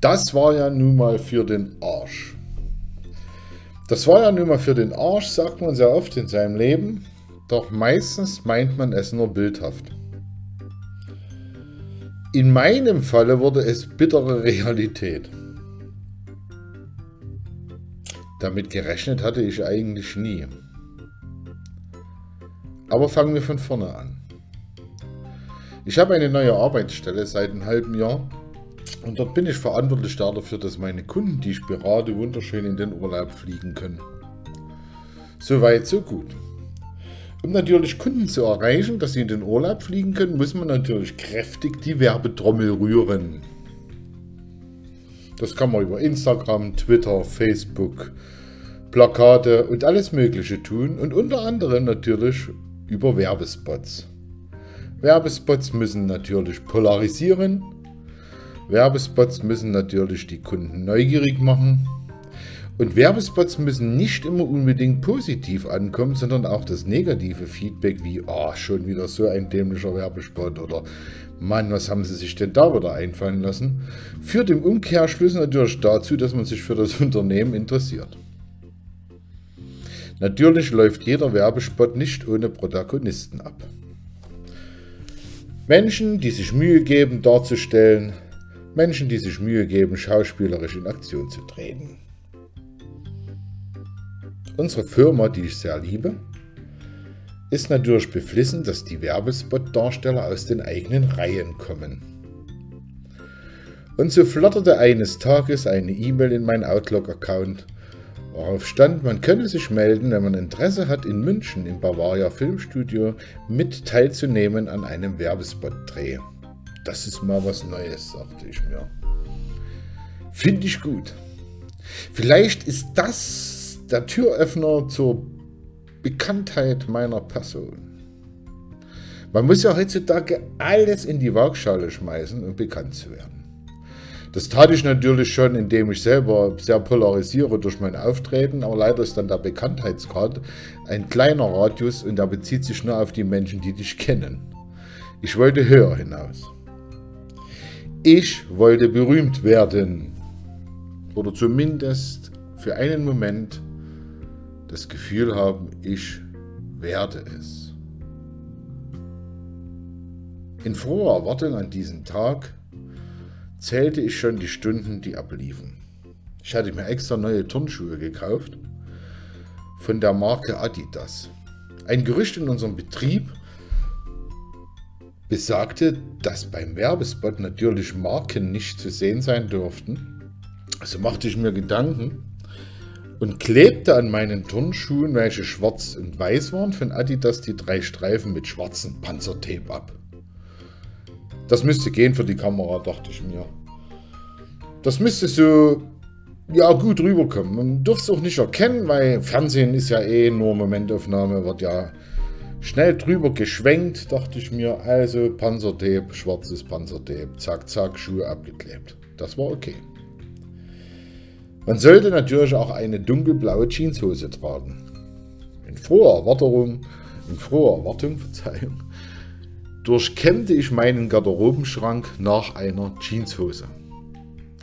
Das war ja nun mal für den Arsch. Das war ja nun mal für den Arsch, sagt man sehr oft in seinem Leben, doch meistens meint man es nur bildhaft. In meinem Falle wurde es bittere Realität. Damit gerechnet hatte ich eigentlich nie. Aber fangen wir von vorne an. Ich habe eine neue Arbeitsstelle seit einem halben Jahr und dort bin ich verantwortlich dafür, dass meine Kunden, die ich berate, wunderschön in den Urlaub fliegen können. Soweit, so gut. Um natürlich Kunden zu erreichen, dass sie in den Urlaub fliegen können, muss man natürlich kräftig die Werbetrommel rühren. Das kann man über Instagram, Twitter, Facebook, Plakate und alles Mögliche tun und unter anderem natürlich über Werbespots. Werbespots müssen natürlich polarisieren. Werbespots müssen natürlich die Kunden neugierig machen. Und Werbespots müssen nicht immer unbedingt positiv ankommen, sondern auch das negative Feedback wie, oh, schon wieder so ein dämlicher Werbespot oder Mann, was haben sie sich denn da wieder einfallen lassen, führt im Umkehrschluss natürlich dazu, dass man sich für das Unternehmen interessiert. Natürlich läuft jeder Werbespot nicht ohne Protagonisten ab. Menschen, die sich Mühe geben, darzustellen, Menschen, die sich Mühe geben, schauspielerisch in Aktion zu treten. Unsere Firma, die ich sehr liebe, ist natürlich beflissen, dass die Werbespot-Darsteller aus den eigenen Reihen kommen. Und so flatterte eines Tages eine E-Mail in mein Outlook-Account Worauf stand, man könne sich melden, wenn man Interesse hat, in München im Bavaria Filmstudio mit teilzunehmen an einem Werbespot-Dreh. Das ist mal was Neues, sagte ich mir. Finde ich gut. Vielleicht ist das der Türöffner zur Bekanntheit meiner Person. Man muss ja heutzutage alles in die Waagschale schmeißen, um bekannt zu werden. Das tat ich natürlich schon, indem ich selber sehr polarisiere durch mein Auftreten, aber leider ist dann der Bekanntheitsgrad ein kleiner Radius und der bezieht sich nur auf die Menschen, die dich kennen. Ich wollte höher hinaus. Ich wollte berühmt werden. Oder zumindest für einen Moment das Gefühl haben, ich werde es. In froher Erwartung an diesen Tag zählte ich schon die Stunden, die abliefen. Ich hatte mir extra neue Turnschuhe gekauft von der Marke Adidas. Ein Gerücht in unserem Betrieb besagte, dass beim Werbespot natürlich Marken nicht zu sehen sein dürften. Also machte ich mir Gedanken und klebte an meinen Turnschuhen, welche schwarz und weiß waren, von Adidas die drei Streifen mit schwarzem Panzertape ab. Das müsste gehen für die Kamera, dachte ich mir. Das müsste so ja, gut rüberkommen. Man dürfte es auch nicht erkennen, weil Fernsehen ist ja eh nur Momentaufnahme, wird ja schnell drüber geschwenkt, dachte ich mir. Also Panzertape, schwarzes Panzertape, zack, zack, Schuhe abgeklebt. Das war okay. Man sollte natürlich auch eine dunkelblaue Jeanshose tragen. In froher Erwartung, in froher Erwartung, Verzeihung, durchkämmte ich meinen Garderobenschrank nach einer Jeanshose.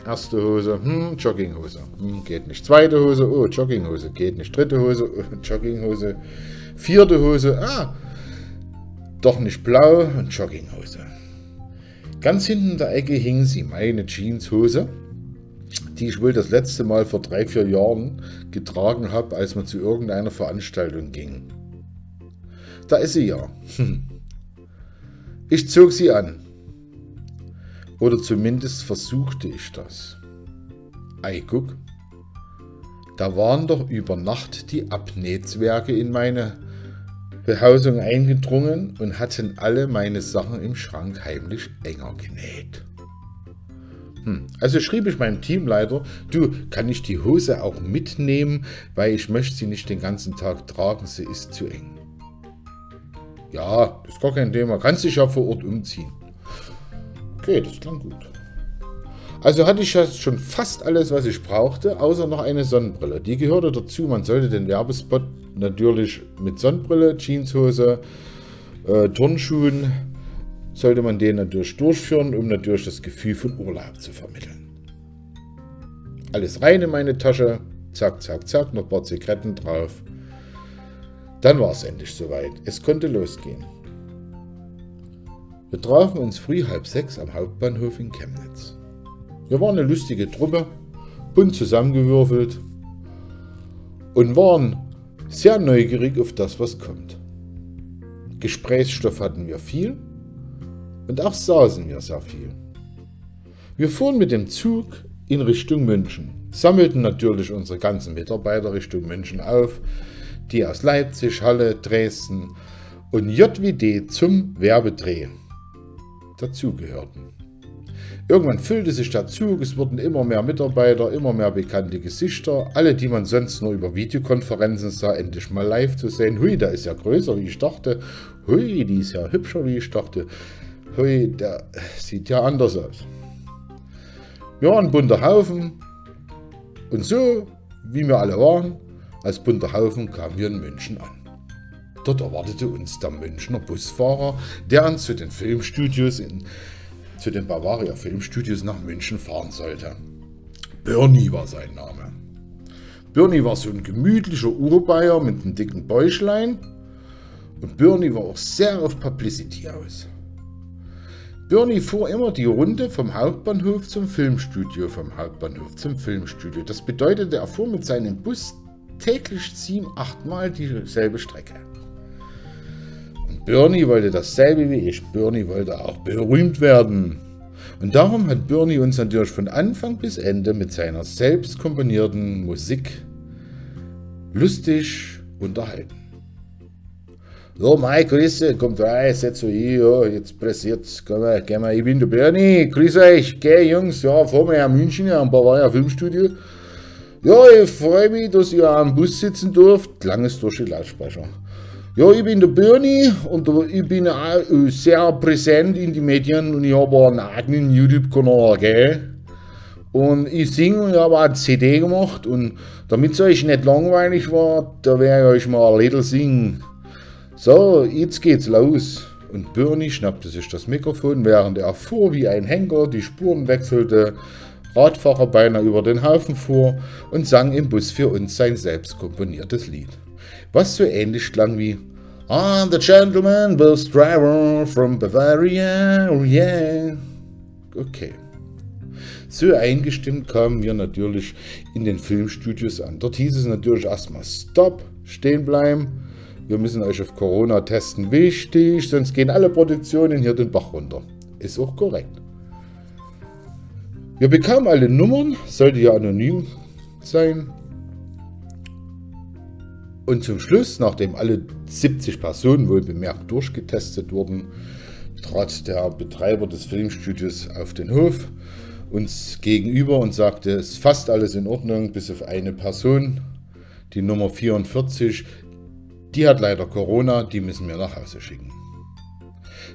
Erste Hose, hm, Jogginghose, hm, geht nicht. Zweite Hose, oh, Jogginghose, geht nicht. Dritte Hose, oh, Jogginghose. Vierte Hose, ah, doch nicht blau und Jogginghose. Ganz hinten in der Ecke hing sie, meine Jeanshose, die ich wohl das letzte Mal vor drei, vier Jahren getragen habe, als man zu irgendeiner Veranstaltung ging. Da ist sie ja. Hm. Ich zog sie an. Oder zumindest versuchte ich das. Ei, guck. Da waren doch über Nacht die Abnähzwerge in meine Behausung eingedrungen und hatten alle meine Sachen im Schrank heimlich enger genäht. Hm. Also schrieb ich meinem Teamleiter, du, kann ich die Hose auch mitnehmen, weil ich möchte sie nicht den ganzen Tag tragen, sie ist zu eng. Ja, ist gar kein Thema. Kannst dich ja vor Ort umziehen. Okay, das klang gut. Also hatte ich schon fast alles, was ich brauchte, außer noch eine Sonnenbrille. Die gehörte dazu. Man sollte den Werbespot natürlich mit Sonnenbrille, Jeanshose, äh, Turnschuhen, sollte man den natürlich durchführen, um natürlich das Gefühl von Urlaub zu vermitteln. Alles rein in meine Tasche, zack, zack, zack, noch ein paar Zigaretten drauf. Dann war es endlich soweit. Es konnte losgehen. Wir trafen uns früh halb sechs am Hauptbahnhof in Chemnitz. Wir waren eine lustige Truppe, bunt zusammengewürfelt und waren sehr neugierig auf das, was kommt. Gesprächsstoff hatten wir viel und auch saßen wir sehr viel. Wir fuhren mit dem Zug in Richtung München, sammelten natürlich unsere ganzen Mitarbeiter Richtung München auf, die aus Leipzig, Halle, Dresden und JWD zum Werbedreh dazugehörten. Irgendwann füllte sich der Zug, es wurden immer mehr Mitarbeiter, immer mehr bekannte Gesichter, alle, die man sonst nur über Videokonferenzen sah, endlich mal live zu sehen. Hui, der ist ja größer, wie ich dachte. Hui, die ist ja hübscher, wie ich dachte. Hui, der sieht ja anders aus. Wir waren ein bunter Haufen und so, wie wir alle waren, als bunter Haufen kamen wir in München an. Dort erwartete uns der Münchner Busfahrer, der uns zu den Filmstudios in, zu den Bavaria Filmstudios nach München fahren sollte. Bernie war sein Name. Bernie war so ein gemütlicher Urbayer mit einem dicken Bäuchlein und Bernie war auch sehr auf Publicity aus. Bernie fuhr immer die Runde vom Hauptbahnhof zum Filmstudio, vom Hauptbahnhof zum Filmstudio. Das bedeutete, er fuhr mit seinem Bus täglich sieben, achtmal dieselbe Strecke. Bernie wollte dasselbe wie ich. Bernie wollte auch berühmt werden. Und darum hat Bernie uns natürlich von Anfang bis Ende mit seiner selbst komponierten Musik lustig unterhalten. So, Mai, Grüße, kommt rein, setzt so hier, jetzt pressiert's, komm mal, geh mal, ich bin der Bernie, grüß euch, geh Jungs, ja, fahren wir in München, am Bavaria Filmstudio. Ja, ich freue mich, dass ihr am Bus sitzen dürft, langes durch die Lautsprecher. Ja, ich bin der Bernie und ich bin auch sehr präsent in den Medien und ich habe einen eigenen YouTube-Kanal, gell? Und ich singe und ich habe auch eine CD gemacht und damit es euch nicht langweilig war, da werde ich euch mal ein Lied singen. So, jetzt geht's los. Und Bernie schnappte sich das Mikrofon, während er fuhr wie ein Henker, die Spuren wechselte, Radfahrer beinahe über den Haufen fuhr und sang im Bus für uns sein selbst komponiertes Lied. Was so ähnlich klang wie I'm the gentleman bus driver from Bavaria, oh yeah. Okay. So eingestimmt kamen wir natürlich in den Filmstudios an. Dort hieß es natürlich erstmal Stop, stehen bleiben wir müssen euch auf Corona testen. Wichtig, sonst gehen alle Produktionen hier den Bach runter. Ist auch korrekt. Wir bekamen alle Nummern, sollte ja anonym sein. Und zum Schluss, nachdem alle 70 Personen wohl bemerkt durchgetestet wurden, trat der Betreiber des Filmstudios auf den Hof uns gegenüber und sagte, es ist fast alles in Ordnung, bis auf eine Person, die Nummer 44, die hat leider Corona, die müssen wir nach Hause schicken.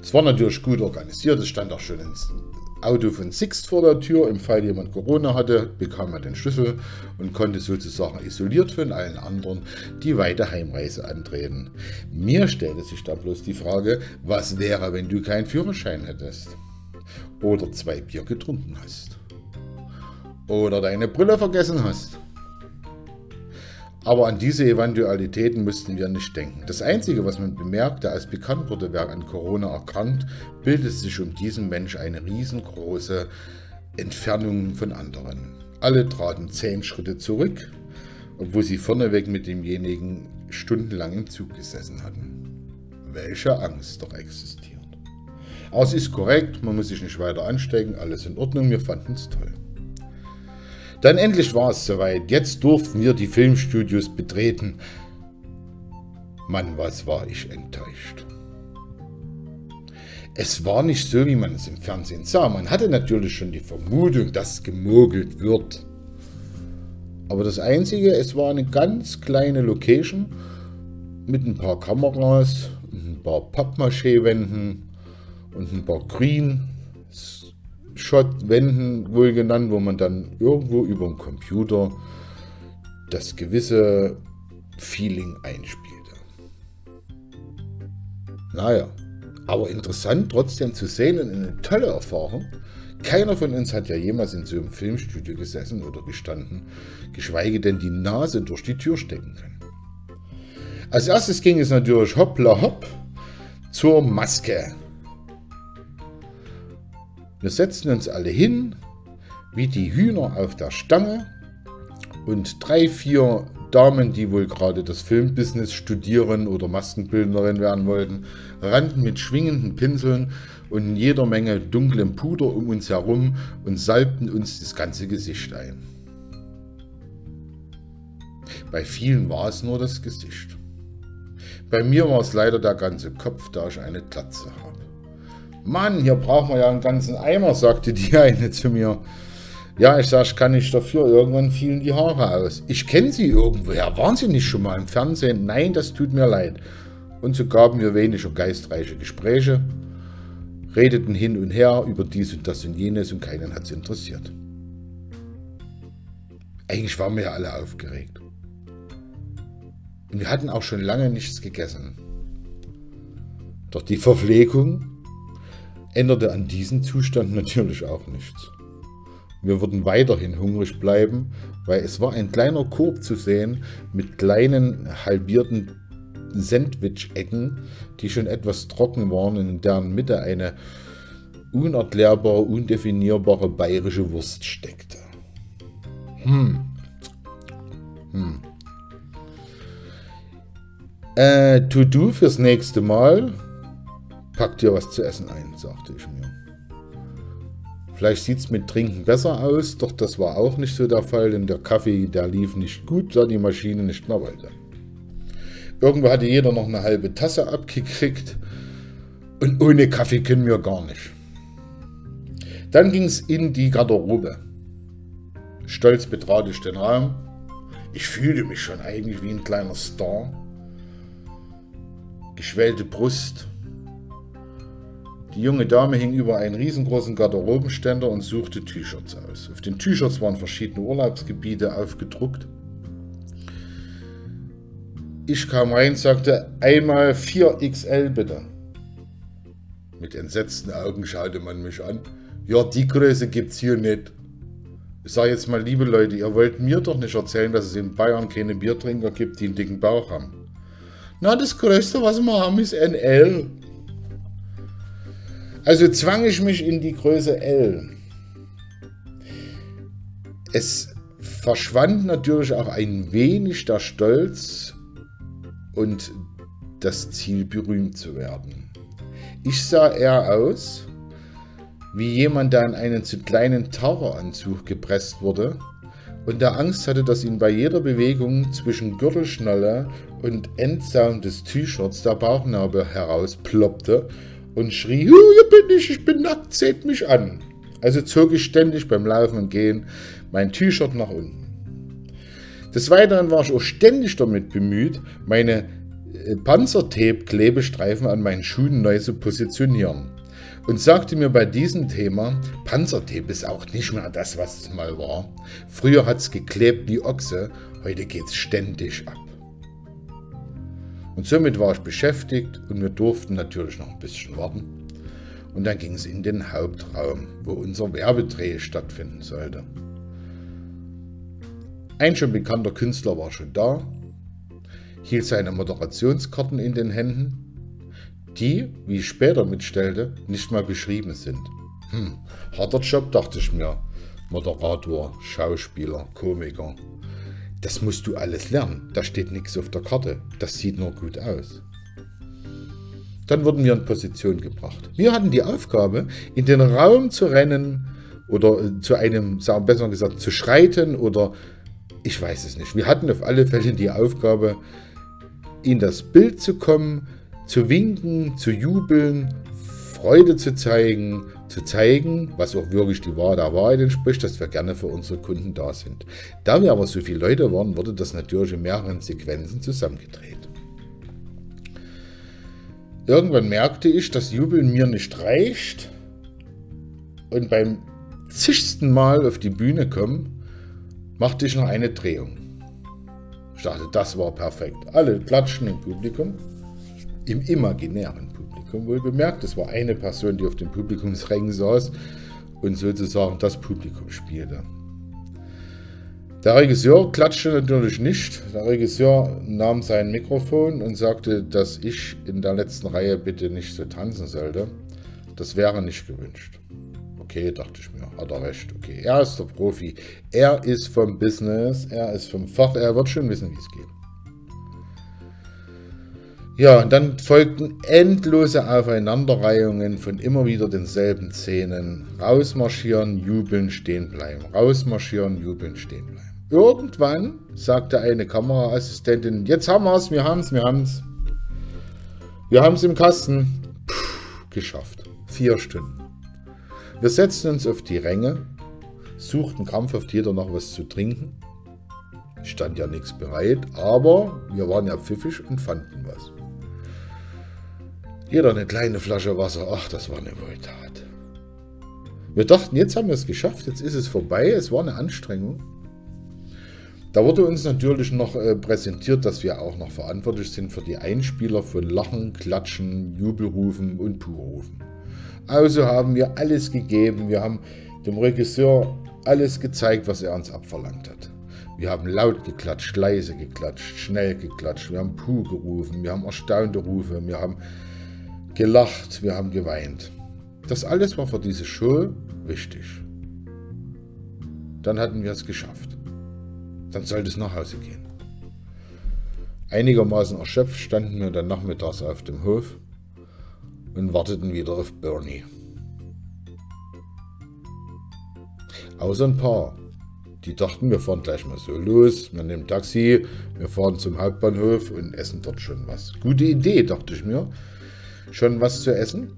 Es war natürlich gut organisiert, es stand auch schon ein Auto von Sixt vor der Tür. Im Fall jemand Corona hatte, bekam er den Schlüssel und konnte sozusagen isoliert von allen anderen die weite Heimreise antreten. Mir stellte sich dann bloß die Frage, was wäre, wenn du keinen Führerschein hättest? Oder zwei Bier getrunken hast? Oder deine Brille vergessen hast? Aber an diese Eventualitäten müssten wir nicht denken. Das Einzige, was man bemerkte, als bekannt wurde, wer an Corona erkrankt, bildete sich um diesen Mensch eine riesengroße Entfernung von anderen. Alle traten zehn Schritte zurück, obwohl sie vorneweg mit demjenigen stundenlang im Zug gesessen hatten. Welche Angst doch existiert. Aber es ist korrekt, man muss sich nicht weiter anstecken, alles in Ordnung, wir fanden es toll. Dann endlich war es soweit. Jetzt durften wir die Filmstudios betreten. Mann, was war ich enttäuscht. Es war nicht so, wie man es im Fernsehen sah. Man hatte natürlich schon die Vermutung, dass gemogelt wird. Aber das Einzige, es war eine ganz kleine Location mit ein paar Kameras, ein paar Pappmaché-Wänden und ein paar Green Shot-Wänden wohl genannt, wo man dann irgendwo über den Computer das gewisse Feeling einspielte. Naja, aber interessant trotzdem zu sehen und eine tolle Erfahrung. Keiner von uns hat ja jemals in so einem Filmstudio gesessen oder gestanden, geschweige denn die Nase durch die Tür stecken können. Als erstes ging es natürlich hoppla hopp zur Maske. Wir setzten uns alle hin, wie die Hühner auf der Stange und drei, vier Damen, die wohl gerade das Filmbusiness studieren oder Maskenbildnerin werden wollten, rannten mit schwingenden Pinseln und in jeder Menge dunklem Puder um uns herum und salbten uns das ganze Gesicht ein. Bei vielen war es nur das Gesicht. Bei mir war es leider der ganze Kopf, da ich eine Glatze habe. Mann, hier brauchen wir ja einen ganzen Eimer, sagte die eine zu mir. Ja, ich sag, ich kann nicht dafür. Irgendwann fielen die Haare aus. Ich kenne sie irgendwoher. Waren sie nicht schon mal im Fernsehen? Nein, das tut mir leid. Und so gaben wir weniger geistreiche Gespräche, redeten hin und her über dies und das und jenes und keinen hat es interessiert. Eigentlich waren wir ja alle aufgeregt. Und wir hatten auch schon lange nichts gegessen. Doch die Verpflegung änderte an diesem Zustand natürlich auch nichts. Wir würden weiterhin hungrig bleiben, weil es war ein kleiner Korb zu sehen mit kleinen halbierten Sandwich-Ecken, die schon etwas trocken waren in deren Mitte eine unerklärbare, undefinierbare bayerische Wurst steckte. Hm. Hm. Äh, To-Do fürs nächste Mal. Pack dir was zu essen ein, sagte ich mir. Vielleicht sieht es mit Trinken besser aus, doch das war auch nicht so der Fall, denn der Kaffee, der lief nicht gut, da die Maschine nicht mehr wollte. Irgendwo hatte jeder noch eine halbe Tasse abgekriegt und ohne Kaffee können wir gar nicht. Dann ging es in die Garderobe. Stolz betrat ich den Raum. Ich fühlte mich schon eigentlich wie ein kleiner Star. Geschwellte Brust, die junge Dame hing über einen riesengroßen Garderobenständer und suchte T-Shirts aus. Auf den T-Shirts waren verschiedene Urlaubsgebiete aufgedruckt. Ich kam rein, sagte einmal 4XL bitte. Mit entsetzten Augen schaute man mich an. Ja, die Größe gibt's hier nicht. Ich sage jetzt mal, liebe Leute, ihr wollt mir doch nicht erzählen, dass es in Bayern keine Biertrinker gibt, die einen dicken Bauch haben. Na, das Größte, was wir haben, ist NL. Also zwang ich mich in die Größe L. Es verschwand natürlich auch ein wenig der Stolz und das Ziel, berühmt zu werden. Ich sah eher aus wie jemand, der in einen zu kleinen Taucheranzug gepresst wurde und der Angst hatte, dass ihn bei jeder Bewegung zwischen Gürtelschnalle und Endsaum des T-Shirts der Bauchnabel herausploppte und schrie, hier bin ich, ich bin nackt, seht mich an. Also zog ich ständig beim Laufen und Gehen mein T-Shirt nach unten. Des Weiteren war ich auch ständig damit bemüht, meine äh, Panzertape-Klebestreifen an meinen Schuhen neu zu positionieren. Und sagte mir bei diesem Thema, Panzertape ist auch nicht mehr das, was es mal war. Früher hat es geklebt wie Ochse, heute geht es ständig ab. Und somit war ich beschäftigt und wir durften natürlich noch ein bisschen warten. Und dann ging es in den Hauptraum, wo unser Werbedreh stattfinden sollte. Ein schon bekannter Künstler war schon da, hielt seine Moderationskarten in den Händen, die, wie ich später mitstellte, nicht mal beschrieben sind. Hm, harter Job, dachte ich mir. Moderator, Schauspieler, Komiker. Das musst du alles lernen. Da steht nichts auf der Karte. Das sieht nur gut aus. Dann wurden wir in Position gebracht. Wir hatten die Aufgabe, in den Raum zu rennen oder äh, zu einem, sagen besser gesagt, zu schreiten oder ich weiß es nicht. Wir hatten auf alle Fälle die Aufgabe, in das Bild zu kommen, zu winken, zu jubeln, Freude zu zeigen, zu zeigen, was auch wirklich die Wahrheit der Wahrheit entspricht, dass wir gerne für unsere Kunden da sind. Da wir aber so viele Leute waren, wurde das natürlich in mehreren Sequenzen zusammengedreht. Irgendwann merkte ich, dass Jubeln mir nicht reicht und beim zigsten Mal auf die Bühne kommen, machte ich noch eine Drehung. Ich dachte, das war perfekt. Alle klatschen im Publikum, im imaginären Publikum wohl bemerkt. Es war eine Person, die auf dem Publikumsrängen saß und sozusagen das Publikum spielte. Der Regisseur klatschte natürlich nicht. Der Regisseur nahm sein Mikrofon und sagte, dass ich in der letzten Reihe bitte nicht so tanzen sollte. Das wäre nicht gewünscht. Okay, dachte ich mir, hat er recht. Okay, er ist der Profi. Er ist vom Business, er ist vom Fach, er wird schon wissen, wie es geht. Ja, und dann folgten endlose Aufeinanderreihungen von immer wieder denselben Szenen. Rausmarschieren, jubeln, stehen bleiben. Rausmarschieren, jubeln, stehen bleiben. Irgendwann sagte eine Kameraassistentin, jetzt haben wir es, wir haben es, wir haben es. Wir haben es im Kasten. Puh, geschafft. Vier Stunden. Wir setzten uns auf die Ränge, suchten krampfhaft jeder noch was zu trinken. Stand ja nichts bereit, aber wir waren ja pfiffig und fanden was. Jeder eine kleine Flasche Wasser. Ach, das war eine Wohltat. Wir dachten, jetzt haben wir es geschafft, jetzt ist es vorbei. Es war eine Anstrengung. Da wurde uns natürlich noch äh, präsentiert, dass wir auch noch verantwortlich sind für die Einspieler von Lachen, Klatschen, Jubelrufen und Purufen. Also haben wir alles gegeben. Wir haben dem Regisseur alles gezeigt, was er uns abverlangt hat. Wir haben laut geklatscht, leise geklatscht, schnell geklatscht. Wir haben Puh gerufen, wir haben erstaunte Rufe, wir haben gelacht, wir haben geweint. Das alles war für diese Show wichtig. Dann hatten wir es geschafft. Dann sollte es nach Hause gehen. Einigermaßen erschöpft standen wir dann nachmittags auf dem Hof und warteten wieder auf Bernie. Außer ein paar. Die dachten, wir fahren gleich mal so los, wir nehmen Taxi, wir fahren zum Hauptbahnhof und essen dort schon was. Gute Idee, dachte ich mir. Schon was zu essen.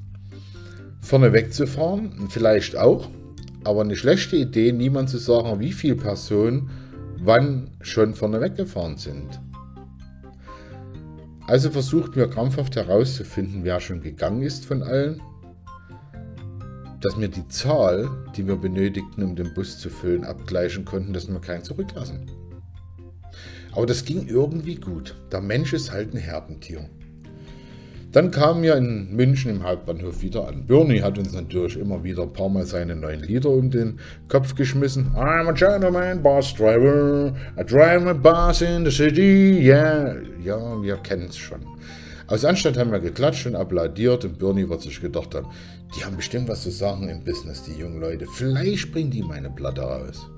Vorne wegzufahren, vielleicht auch. Aber eine schlechte Idee, niemand zu sagen, wie viele Personen wann schon vorne weggefahren sind. Also versucht mir krampfhaft herauszufinden, wer schon gegangen ist von allen, dass wir die Zahl, die wir benötigten, um den Bus zu füllen, abgleichen konnten, dass wir keinen zurücklassen. Aber das ging irgendwie gut. Der Mensch ist halt ein Herdentier. Dann kamen wir in München im Hauptbahnhof wieder an. Bernie hat uns natürlich immer wieder ein paar Mal seine neuen Lieder um den Kopf geschmissen. I'm a gentleman, bus driver, I drive my bus in the city, yeah. Ja, wir kennen es schon. Aus Anstand haben wir geklatscht und applaudiert und Bernie wird sich gedacht haben, die haben bestimmt was zu sagen im Business, die jungen Leute. Vielleicht bringen die meine Platte raus.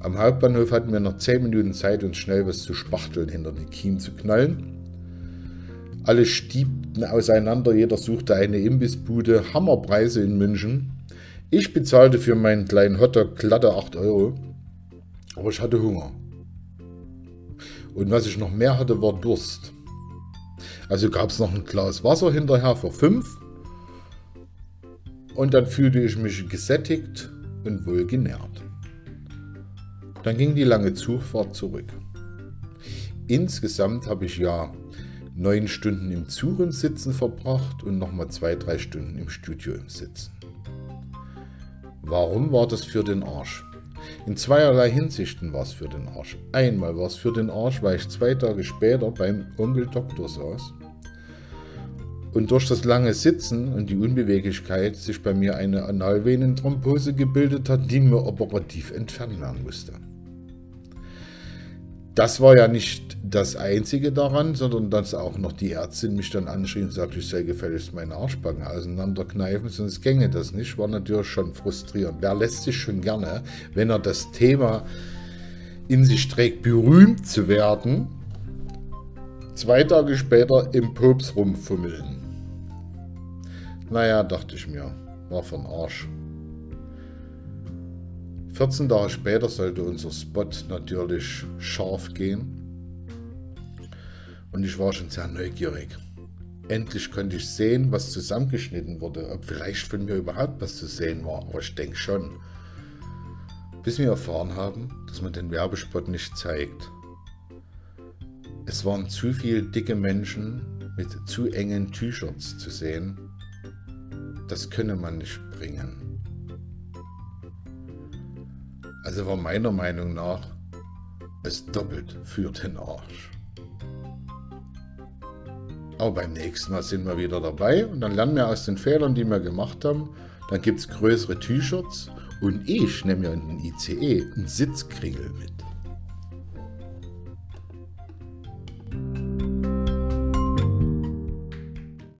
Am Hauptbahnhof hatten wir noch 10 Minuten Zeit, uns schnell was zu spachteln hinter die Kiemen zu knallen. Alle stiebten auseinander, jeder suchte eine Imbissbude, Hammerpreise in München. Ich bezahlte für meinen kleinen Hotdog glatte 8 Euro, aber ich hatte Hunger. Und was ich noch mehr hatte, war Durst. Also gab es noch ein Glas Wasser hinterher für 5 und dann fühlte ich mich gesättigt und wohl genährt. Dann ging die lange Zugfahrt zurück. Insgesamt habe ich ja neun Stunden im Zug Sitzen verbracht und nochmal zwei, drei Stunden im Studio im Sitzen. Warum war das für den Arsch? In zweierlei Hinsichten war es für den Arsch. Einmal war es für den Arsch, weil ich zwei Tage später beim Onkel Doktor saß und durch das lange Sitzen und die Unbeweglichkeit sich bei mir eine Analvenenthrombose gebildet hat, die mir operativ entfernt werden musste das war ja nicht das Einzige daran, sondern dass auch noch die Ärztin mich dann anschrie und sagte, ich soll gefälligst meine Arschbacken auseinanderkneifen, sonst gänge das nicht. War natürlich schon frustrierend. Wer lässt sich schon gerne, wenn er das Thema in sich trägt, berühmt zu werden, zwei Tage später im Pops rumfummeln? Naja, dachte ich mir, war von Arsch. 14 Tage später sollte unser Spot natürlich scharf gehen. Und ich war schon sehr neugierig. Endlich konnte ich sehen, was zusammengeschnitten wurde, ob vielleicht von mir überhaupt was zu sehen war, aber ich denke schon. Bis wir erfahren haben, dass man den Werbespot nicht zeigt. Es waren zu viele dicke Menschen mit zu engen T-Shirts zu sehen. Das könne man nicht bringen. Also war meiner Meinung nach es doppelt für den Arsch. Aber beim nächsten Mal sind wir wieder dabei und dann lernen wir aus den Fehlern, die wir gemacht haben. Dann gibt es größere T-Shirts und ich nehme ja in den ICE einen Sitzkringel mit.